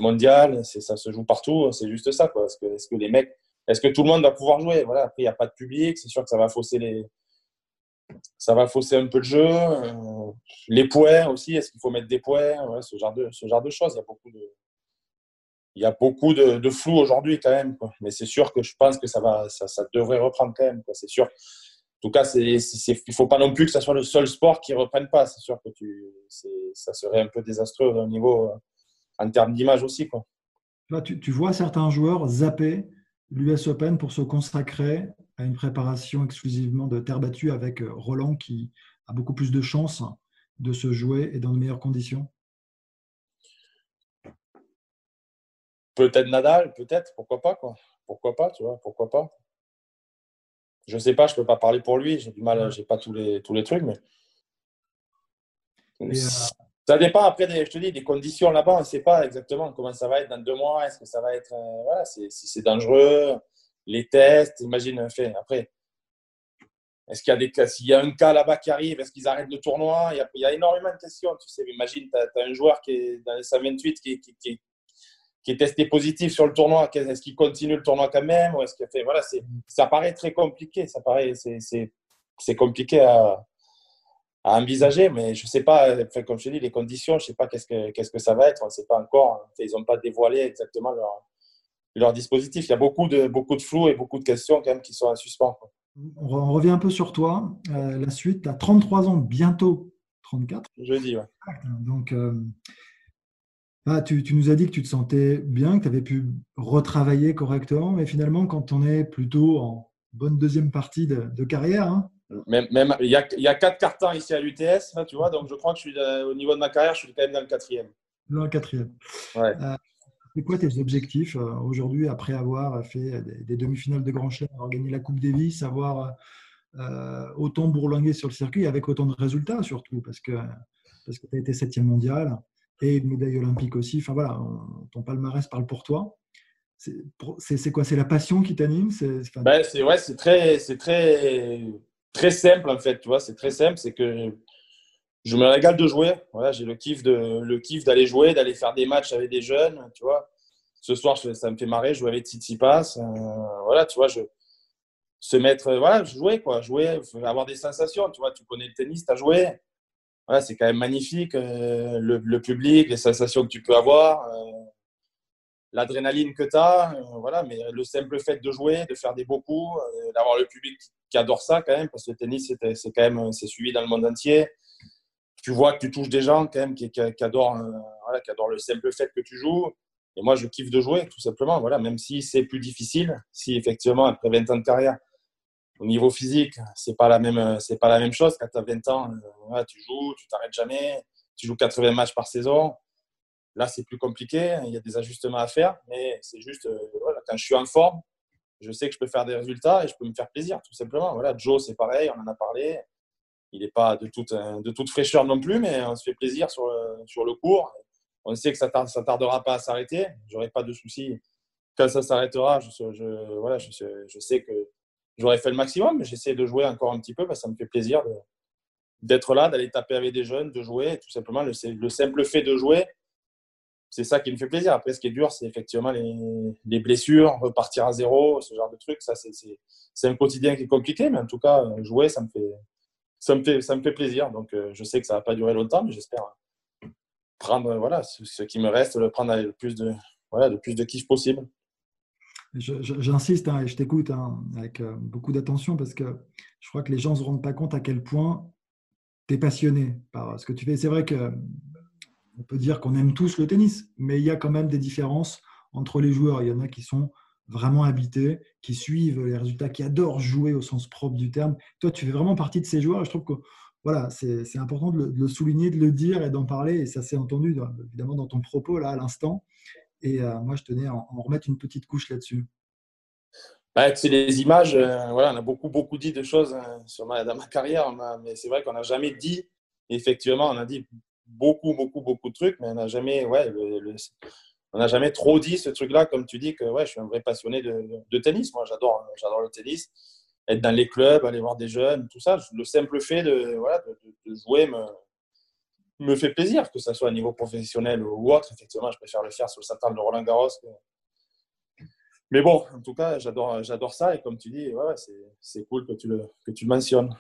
mondial, ça se joue partout. C'est juste ça. Est-ce que, est que, les mecs, est-ce que tout le monde va pouvoir jouer? Voilà, Après, il n'y a pas de public. C'est sûr que ça va fausser les. Ça va fausser un peu le jeu. Euh, les points aussi, est-ce qu'il faut mettre des points ce, genre de, ce genre de choses. Il y a beaucoup de, il y a beaucoup de, flou aujourd'hui quand même. Mais c'est sûr que je pense que ça, va, ça, ça devrait reprendre quand même. C'est sûr tout cas, il ne faut pas non plus que ce soit le seul sport qui ne reprenne pas. C'est sûr que tu, ça serait un peu désastreux au niveau euh, en termes d'image aussi. Quoi. Tu, tu, vois certains joueurs zapper l'US Open pour se consacrer à une préparation exclusivement de terre battue avec euh, Roland qui a beaucoup plus de chances de se jouer et dans de meilleures conditions Peut-être Nadal, peut-être, pourquoi pas quoi. Pourquoi pas, tu vois, pourquoi pas je sais pas, je peux pas parler pour lui. J'ai du mal, j'ai pas tous les, tous les trucs, mais. Euh, ça dépend après, des, je te dis, des conditions là-bas. On ne sait pas exactement comment ça va être dans deux mois. Est-ce que ça va être. Euh, voilà, si c'est dangereux, les tests, imagine. Fait, après, est-ce qu'il y a des cas, s'il y a un cas là-bas qui arrive, est-ce qu'ils arrêtent le tournoi? Il y, a, énormément de questions. Tu sais, imagine, tu as, un joueur qui est dans les 128 qui, qui, est testé positif sur le tournoi, est-ce qu'il continue le tournoi quand même? Ou est-ce voilà, ça paraît très compliqué, ça paraît c'est compliqué à, envisager, mais je sais pas, comme je te dis, les conditions, je sais pas qu'est-ce que qu'est-ce que ça va être, on ne sait pas encore. Ils n'ont pas dévoilé exactement leur leur dispositif. Il y a beaucoup de beaucoup de flou et beaucoup de questions quand même qui sont à suspens. On revient un peu sur toi. Euh, la suite, tu as 33 ans, bientôt 34. Jeudi, ouais. Donc, euh, Ah, tu, nous as dit que tu te sentais bien, que tu avais pu retravailler correctement, mais finalement, quand on est plutôt en bonne deuxième partie de, carrière. Hein. Même, il, y a, quatre cartons ici à l'UTS, tu vois, donc je crois que je suis au niveau de ma carrière, je suis quand même dans le quatrième. Dans le quatrième. Ouais. Euh, c'est quoi tes objectifs euh, aujourd'hui après avoir fait des, demi-finales de Grand Chelem, avoir gagné la Coupe Davis, avoir euh, autant bourlingué sur le circuit avec autant de résultats surtout, parce que, parce que tu as été septième mondial et une médaille olympique aussi. Enfin voilà, ton palmarès parle pour toi. C'est quoi? C'est la passion qui t'anime? C'est ben, ouais, très, très, très simple en fait. Tu vois, c'est très simple. C'est que je me régale de jouer. Voilà, j'ai le kiff de, le kiff d'aller jouer, d'aller faire des matchs avec des jeunes. Tu vois, ce soir, ça me fait marrer. Jouer avec Tsitsipas. Euh, voilà, tu vois, je se mettre, voilà, jouer quoi, jouer, avoir des sensations. Tu vois, tu connais le tennis, tu as joué c'est quand même magnifique. Euh, le, public, les sensations que tu peux avoir, euh, l'adrénaline que tu as. Euh, voilà, mais le simple fait de jouer, de faire des beaux coups, d'avoir le public qui adore ça quand même, parce que le tennis, c'est quand même c'est suivi dans le monde entier. Tu vois que tu touches des gens quand même qui, adorent, voilà, qui adorent le simple fait que tu joues. Et moi, je kiffe de jouer, tout simplement. Voilà, même si c'est plus difficile, si effectivement, après 20 ans de carrière, au niveau physique, c'est pas la même, c'est pas la même chose. Quand tu as 20 ans, euh, tu joues, tu t'arrêtes jamais, tu joues 80 matchs par saison. Là, c'est plus compliqué. Il y a des ajustements à faire, mais c'est juste, euh, voilà, quand je suis en forme, je sais que je peux faire des résultats et je peux me faire plaisir, tout simplement. Voilà, Joe, c'est pareil, on en a parlé. Il n'est pas de toute, de toute fraîcheur non plus, mais on se fait plaisir sur le, sur le cours. On sait que ça ne tardera pas à s'arrêter. J'aurai pas de soucis quand ça s'arrêtera. Je, voilà, je, sais que j'aurais fait le maximum, mais j'essaie de jouer encore un petit peu parce que ça me fait plaisir d'être là, d'aller taper avec des jeunes, de jouer. tout simplement, le, le, simple fait de jouer, c'est ça qui me fait plaisir. Après, ce qui est dur, c'est effectivement les, les, blessures, repartir à zéro, ce genre de trucs. C'est un quotidien qui est compliqué, mais en tout cas, jouer, ça me fait, ça me fait, ça me fait plaisir. Donc, euh, je sais que ça va pas durer longtemps, mais j'espère prendre voilà, ce, qui me reste, le prendre avec le plus de, voilà, le plus de kiff possible. J'insiste hein, et je t'écoute hein, avec euh, beaucoup d'attention parce que je crois que les gens ne se rendent pas compte à quel point tu es passionné par ce que tu fais. C'est vrai que on peut dire qu'on aime tous le tennis, mais il y a quand même des différences entre les joueurs. Il y en a qui sont vraiment habités, qui suivent les résultats, qui adorent jouer au sens propre du terme. Toi, tu fais vraiment partie de ces joueurs je trouve que voilà, c'est important de le, souligner, de le dire et d'en parler. Et ça s'est entendu évidemment dans ton propos là à l'instant. Et euh, moi, je tenais à en, remettre une petite couche là-dessus. Bah, c'est les images. Euh, voilà, on a beaucoup, beaucoup dit de choses hein, sur ma, dans ma carrière, mais c'est vrai qu'on n'a jamais dit, effectivement, on a dit beaucoup, beaucoup, beaucoup de trucs, mais on n'a jamais, ouais, on n'a jamais trop dit ce truc-là, comme tu dis que ouais, je suis un vrai passionné de, tennis. Moi, j'adore, j'adore le tennis. Être dans les clubs, aller voir des jeunes, tout ça. Le simple fait de, voilà, de jouer me, me fait plaisir, que ce soit à niveau professionnel ou autre. Effectivement, je préfère le faire sur le central de Roland Garros. Mais bon, en tout cas, j'adore, j'adore ça. Et comme tu dis, ouais, c'est, cool que tu le, que tu mentionnes.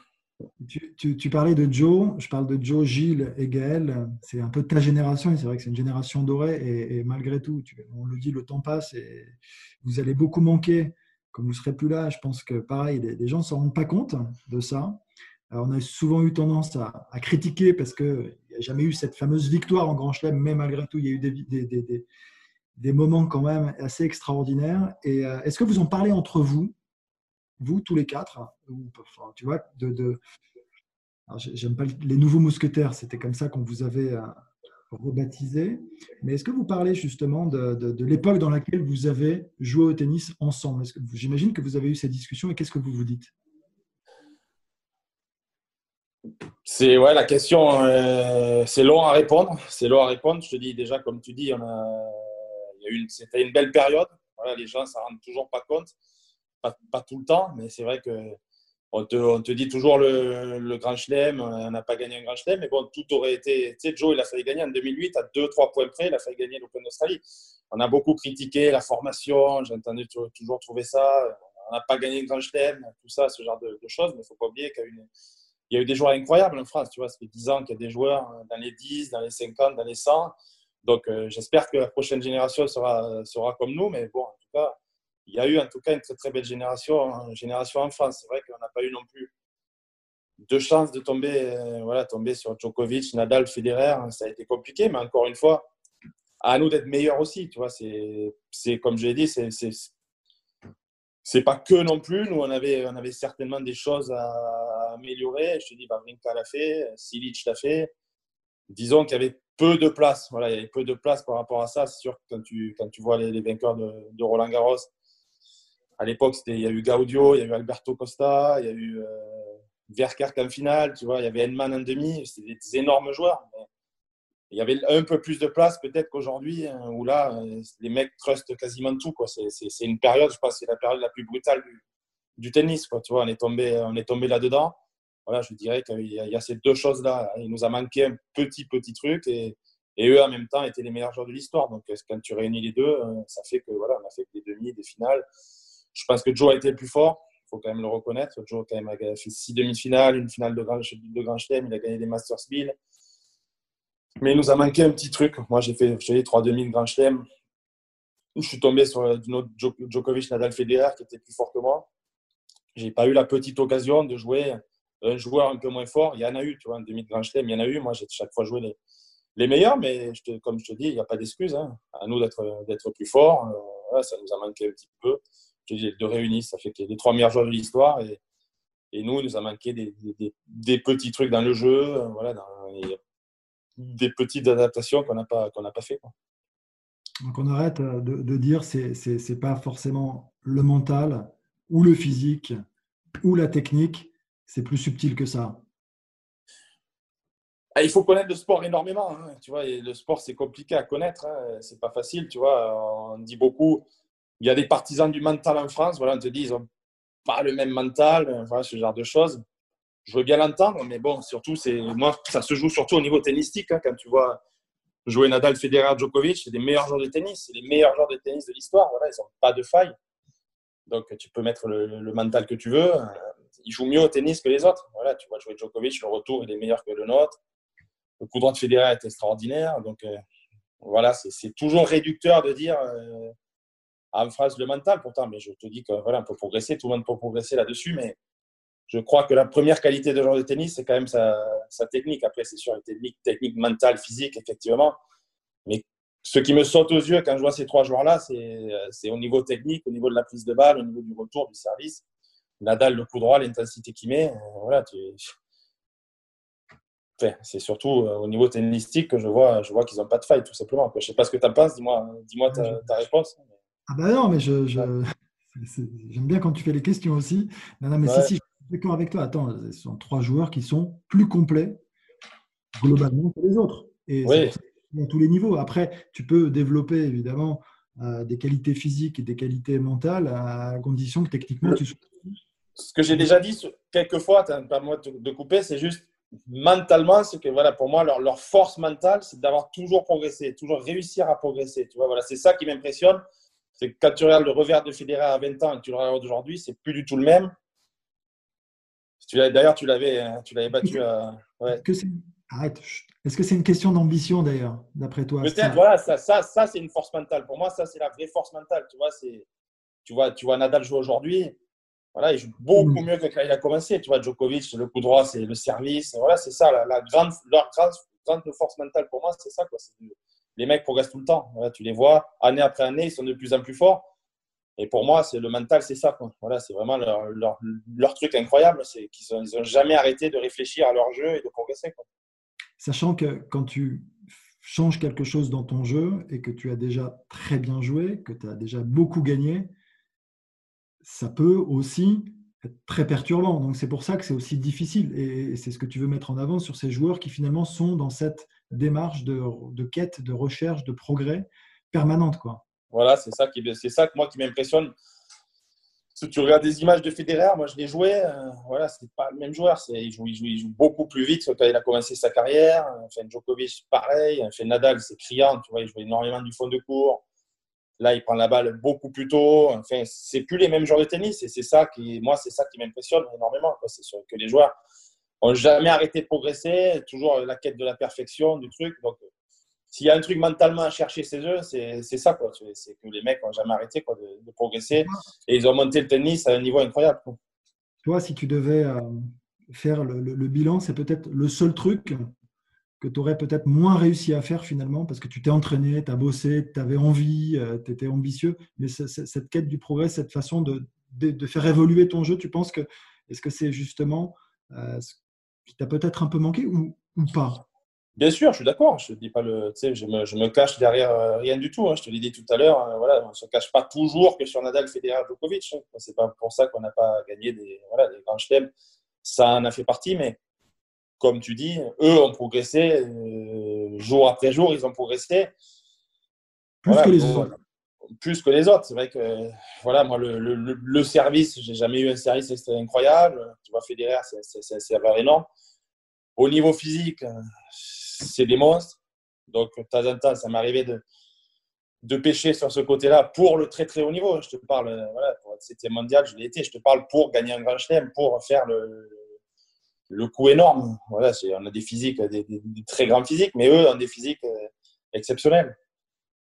Tu, parlais de Joe, je parle de Joe, Gilles et Gaël. C'est un peu de ta génération, et c'est vrai que c'est une génération dorée. Et, malgré tout, on le dit, le temps passe et vous allez beaucoup manquer. Comme vous ne serez plus là, je pense que pareil, les, gens ne s'en rendent pas compte de ça. Alors, on a souvent eu tendance à, critiquer parce que n'y a jamais eu cette fameuse victoire en Grand Chelem, mais malgré tout, il y a eu des, moments quand même assez extraordinaires. Euh, est-ce que vous en parlez entre vous, vous tous les quatre Tu vois, de, de j'aime pas les nouveaux mousquetaires, c'était comme ça qu'on vous avait euh, rebaptisé. Mais est-ce que vous parlez justement de, de, l'époque dans laquelle vous avez joué au tennis ensemble? J'imagine que vous avez eu ces discussions et qu'est-ce que vous vous dites? C'est ouais, la question, euh, c'est long à répondre. C'est long à répondre. Je te dis déjà, comme tu dis, c'était une belle période. Voilà, les gens ne s'en rendent toujours pas compte, pas, tout le temps, mais c'est vrai que on te, dit toujours le, Grand Chelem, on n'a pas gagné un Grand Chelem, mais bon, tout aurait été. Tu sais, Joe, il a failli gagner en 2008 à 2-3 points près, il a failli gagner l'Open d'Australie. On a beaucoup critiqué la formation, j'ai entendu toujours trouver ça. On n'a pas gagné le Grand Chelem, tout ça, ce genre de, choses, mais il ne faut pas oublier qu'il y a eu des joueurs incroyables en France. Tu vois, ça fait 10 ans qu'il y a des joueurs dans les 10, dans les 50, dans les 100. Donc, euh, j'espère que la prochaine génération sera comme nous. Mais bon, en tout cas, il y a eu en tout cas une très très belle génération, hein, génération en France. C'est vrai qu'on n'a pas eu non plus de chance de tomber, euh, voilà, tomber sur Djokovic, Nadal, Federer. Ça a été compliqué, mais encore une fois, à nous d'être meilleurs aussi. Tu vois, c'est comme je l'ai dit, c'est c'est pas que non plus. Nous, on avait, on avait certainement des choses à améliorer. Je te dis, Vavrinka l'a fait, Silic l'a fait. Disons qu'il y avait peu de place. Voilà, il y avait peu de place par rapport à ça. C'est sûr que quand tu, quand tu vois les, vainqueurs de, Roland Garros, à l'époque, il y a eu Gaudio, il y a eu Alberto Costa, il y a eu euh, Verkerk en finale, tu vois, il y avait Henman en demi. C'était des énormes joueurs. Il y avait un peu plus de place peut-être qu'aujourd'hui, hein, où là, les mecs trustent quasiment tout. C'est, une période, je pense, c'est la période la plus brutale du, tennis. Tu vois, on est tombé, tombé là-dedans. Voilà, je dirais qu'il y, a ces deux choses-là. Il nous a manqué un petit, petit truc et, et, eux, en même temps, étaient les meilleurs joueurs de l'histoire. Donc, quand tu réunis les deux, euh, ça fait que voilà, on a fait des demi, des finales. Je pense que Joe a été le plus fort. Il faut quand même le reconnaître. Joe, quand même, a fait six demi-finales, une finale de Grand, de Chelem. Il a gagné des Masters 1000. Mais il nous a manqué un petit truc. Moi, j'ai fait je 3 2000 Grand Chelem. Je suis tombé sur une autre Djokovic, Nadal, Federer qui était plus fort que moi. J'ai pas eu la petite occasion de jouer un joueur un peu moins fort. Il y en a eu, tu vois, en 2000 Grand Chelem, il y en a eu. Moi, j'ai chaque fois joué les, les meilleurs, mais comme je te dis, il n'y a pas d'excuse. Hein. À nous d'être plus forts. Euh, ça nous a manqué un petit peu. De réunis, ça fait les trois meilleurs joueurs de l'histoire. Et, et, nous, il nous a manqué des, des, des, petits trucs dans le jeu. Voilà, dans, des petites adaptations qu'on n'a pas, qu'on n'a pas fait. Donc on arrête euh, de, de dire c'est c'est pas forcément le mental ou le physique ou la technique, c'est plus subtil que ça. Ah, il faut connaître le sport énormément. Hein. Tu vois, le sport c'est compliqué à connaître, hein. c'est pas facile. Tu vois, on dit beaucoup. Il y a des partisans du mental en France. Voilà, on te dit ils ont pas le même mental. Voilà, ce genre de choses je veux bien l'entendre, mais bon, surtout, c'est moi, ça se joue surtout au niveau tennistique. Hein, quand tu vois jouer Nadal, Federer, Djokovic, c'est des meilleurs joueurs de tennis, c'est les meilleurs joueurs de tennis de l'histoire. Voilà, ils n'ont pas de faille. Donc, tu peux mettre le, mental que tu veux. Ils jouent mieux au tennis que les autres. Voilà, tu vois jouer Djokovic, le retour, est meilleur que le nôtre. Le coup droit de Federer est extraordinaire. Donc, euh, voilà, c'est toujours réducteur de dire euh, en phrase le mental, pourtant. Mais je te dis que voilà, on peut progresser, tout le monde peut progresser là-dessus, mais je crois que la première qualité de joueur de tennis, c'est quand même sa, technique. Après, c'est sûr, la technique, technique mentale, physique, effectivement. Mais ce qui me saute aux yeux quand je vois ces trois joueurs-là, c'est au niveau technique, au niveau de la prise de balle, au niveau du retour, du service. Nadal, le coup droit, l'intensité qu'il met. Euh, voilà, c'est surtout euh, au niveau tennistique que je vois, je vois qu'ils n'ont pas de faille, tout simplement. Je ne sais pas ce que tu en penses, dis-moi dis ta, ta, réponse. Ah ben non, mais je, j'aime bien quand tu fais les questions aussi. Non, non mais si, si, d'accord avec toi. Attends, ce sont trois joueurs qui sont plus complets globalement que les autres. Et oui. à tous les niveaux. Après, tu peux développer évidemment euh, des qualités physiques et des qualités mentales à condition que techniquement tu sois. Ce que j'ai déjà dit quelques fois, pas moi de couper, c'est juste mentalement, c'est que voilà, pour moi, leur, leur force mentale, c'est d'avoir toujours progressé, toujours réussir à progresser. Tu vois, voilà, c'est ça qui m'impressionne. C'est que quand tu regardes le revers de Federer à 20 ans et que tu le regardes aujourd'hui, c'est plus du tout le même. D'ailleurs, tu l'avais, l'avais battu à. Ouais. Arrête. Est-ce que c'est une question d'ambition d'ailleurs, d'après toi? Peut-être. Voilà, ça, ça, ça c'est une force mentale. Pour moi, ça c'est la vraie force mentale. Tu vois, tu vois, tu vois Nadal jouer aujourd'hui. Voilà, il joue beaucoup mm. mieux que quand il a commencé. Tu vois, Djokovic, le coup droit, c'est le service. Voilà, c'est ça, la, grande, leur grande, grande, force mentale pour moi, c'est ça. Quoi. Les mecs progressent tout le temps. Tu les vois, année après année, ils sont de plus en plus forts. Et pour moi, c'est le mental, c'est ça. Voilà, c'est vraiment leur, leur, leur, truc incroyable, c'est qu'ils n'ont jamais arrêté de réfléchir à leur jeu et de progresser. Sachant que quand tu changes quelque chose dans ton jeu et que tu as déjà très bien joué, que tu as déjà beaucoup gagné, ça peut aussi être très perturbant. Donc c'est pour ça que c'est aussi difficile. Et c'est ce que tu veux mettre en avant sur ces joueurs qui finalement sont dans cette démarche de, de quête, de recherche, de progrès permanente. Quoi. Voilà, c'est ça, qui, c'est ça que moi qui m'impressionne. Si tu regardes des images de Federer, moi je l'ai joué, euh, voilà, c'est pas le même joueur. C'est, il, joue, il, joue, beaucoup plus vite quand il a commencé sa carrière. Enfin, Djokovic, pareil. Enfin, Nadal, c'est criant, tu vois, il joue énormément du fond de cours. Là, il prend la balle beaucoup plus tôt. Enfin, c'est plus les mêmes joueurs de tennis. Et c'est ça qui, moi, c'est ça qui m'impressionne énormément. C'est sûr que les joueurs jamais arrêté de progresser, toujours la quête de la perfection du truc. Donc, s'il y a un truc mentalement à chercher chez eux, c'est ça. C'est que les mecs n'ont jamais arrêté quoi, de, progresser et ils ont monté le tennis à un niveau incroyable. Toi, si tu devais euh, faire le, bilan, c'est peut-être le seul truc que tu aurais peut-être moins réussi à faire finalement parce que tu t'es entraîné, tu as bossé, tu avais envie, tu étais ambitieux, mais cette quête du progrès, cette façon de, de, faire évoluer ton jeu, tu penses que est-ce que c'est justement ce qui t'a peut-être un peu manqué ou, ou pas? Bien sûr, je suis d'accord. Je dis pas le, je me, je me cache derrière euh, rien du tout. Hein. Je te l'ai dit tout à l'heure. Hein. voilà, on se cache pas toujours que sur Nadal, Federer, Djokovic. Hein. C'est pas pour ça qu'on n'a pas gagné des, voilà, des grands chelems. Ça en a fait partie, mais comme tu dis, eux ont progressé euh, jour après jour. Ils ont progressé. Plus que les autres. Plus que les autres. C'est vrai que voilà, moi le, le, le service, j'ai jamais eu un service incroyable. Tu vois, Federer, c'est énorme. Au niveau physique, c'est des monstres. Donc, de temps en temps, ça m'arrivait de, de pêcher sur ce côté-là pour le très très haut niveau. Je te parle, euh, voilà, pour être mondial, je l'ai été. Je te parle pour gagner un grand chelem, pour faire le, le coup énorme. Voilà, on a des physiques, des, très grands physiques, mais eux ont des physiques euh, exceptionnels.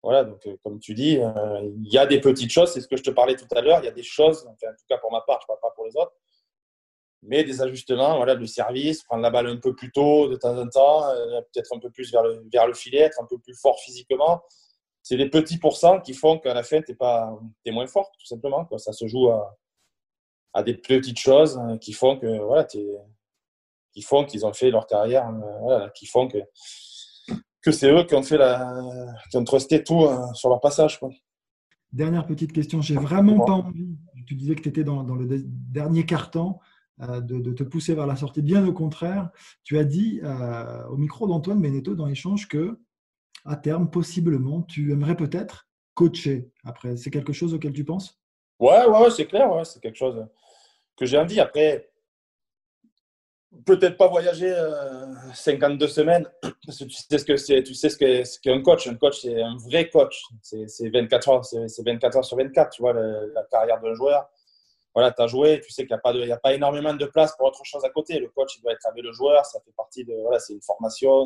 Voilà, donc euh, comme tu dis, il y a des petites choses, c'est ce que je te parlais tout à l'heure. Il y a des choses, en tout cas pour ma part, je ne parle pas pour les autres, mais des ajustements, voilà, le service, prendre la balle un peu plus tôt de temps en temps, euh, peut-être un peu plus vers le, vers le filet, être un peu plus fort physiquement. C'est des petits pourcents qui font qu'à la fin, tu es, moins fort, tout simplement. Ça se joue à, à, des petites choses hein, qui font que voilà, qui qu'ils ont fait leur carrière, euh, qui font que, que c'est eux qui ont fait la, qui ont trusté tout euh, sur leur passage. Quoi. Dernière petite question, j'ai vraiment pas envie. Tu disais que tu étais dans, dans, le dernier carton. Euh, de, te pousser vers la sortie. Bien au contraire, tu as dit euh, au micro d'Antoine Beneteau dans l'échange que, à terme, possiblement, tu aimerais peut-être coacher. Après, c'est quelque chose auquel tu penses? Ouais, ouais, c'est clair. Ouais, c'est quelque chose que j'ai envie. Après, peut-être pas voyager 52 euh, semaines, parce que tu sais ce que c'est, tu sais ce qu'est un coach. Un coach, c'est un vrai coach. C'est 24 heures, c'est 24 heures sur 24. Tu vois la carrière d'un joueur voilà, tu as joué, tu sais qu'il n'y a, pas énormément de place pour autre chose à côté. Le coach, il doit être avec le joueur, ça fait partie de. Voilà, c'est une formation,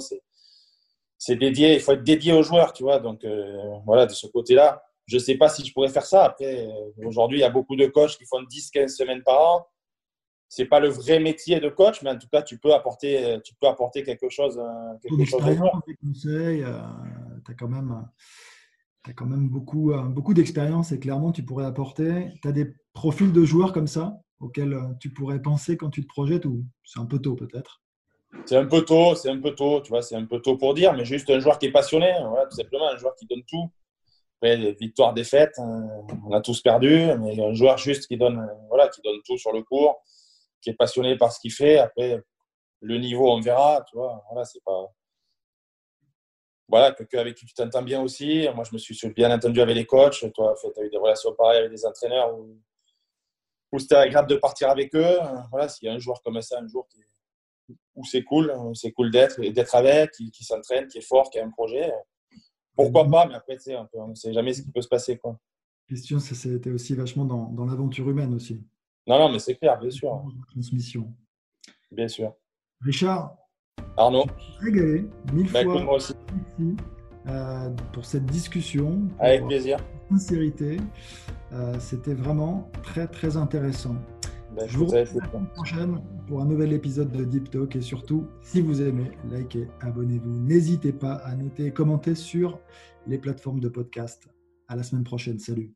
c'est dédié, il faut être dédié aux joueurs, tu vois. Donc, euh, voilà, de ce côté-là, je ne sais pas si je pourrais faire ça. Après, euh, aujourd'hui, il y a beaucoup de coachs qui font 10-15 semaines par an. Ce n'est pas le vrai métier de coach, mais en tout cas, tu peux apporter, tu peux apporter quelque chose. Euh, quelque chose des conseils, tu as quand même as quand même beaucoup, euh, beaucoup d'expérience et clairement, tu pourrais apporter. Tu as des profils de joueurs comme ça auxquels euh, tu pourrais penser quand tu te projettes ou c'est un peu tôt peut-être? C'est un peu tôt, c'est un peu tôt, tu vois, c'est un peu tôt pour dire, mais juste un joueur qui est passionné, voilà, tout simplement, un joueur qui donne tout. Après, victoire, défaite, on a tous perdu, mais un joueur juste qui donne, voilà, qui donne tout sur le cours, qui est passionné par ce qu'il fait. Après, le niveau, on verra, tu vois, voilà, c'est pas voilà, quelqu'un avec qui tu t'entends bien aussi. Moi, je me suis bien entendu avec les coachs. Toi, tu as eu des relations pareilles avec des entraîneurs où, c'était agréable de partir avec eux. Voilà, s'il y a un joueur comme ça, un jour où c'est cool, c'est cool d'être d'être avec, qui, qui s'entraîne, qui est fort, qui a un projet. Pourquoi pas Mais après, on ne sait jamais ce qui peut se passer. Quoi. Question, ça c'était aussi vachement dans, dans l'aventure humaine aussi. Non, non, mais c'est clair, bien sûr. Transmission. Bien sûr. Richard, Arnaud. Régalé, mille bah, fois. Moi aussi. Euh, pour cette discussion. Avec plaisir. Sincérité. Euh, C'était vraiment très, très intéressant. Bah, je vous retrouve la semaine prochaine pour un nouvel épisode de Deep Talk. Et surtout, si vous aimez, likez, abonnez-vous. N'hésitez pas à noter et commenter sur les plateformes de podcast. À la semaine prochaine. Salut.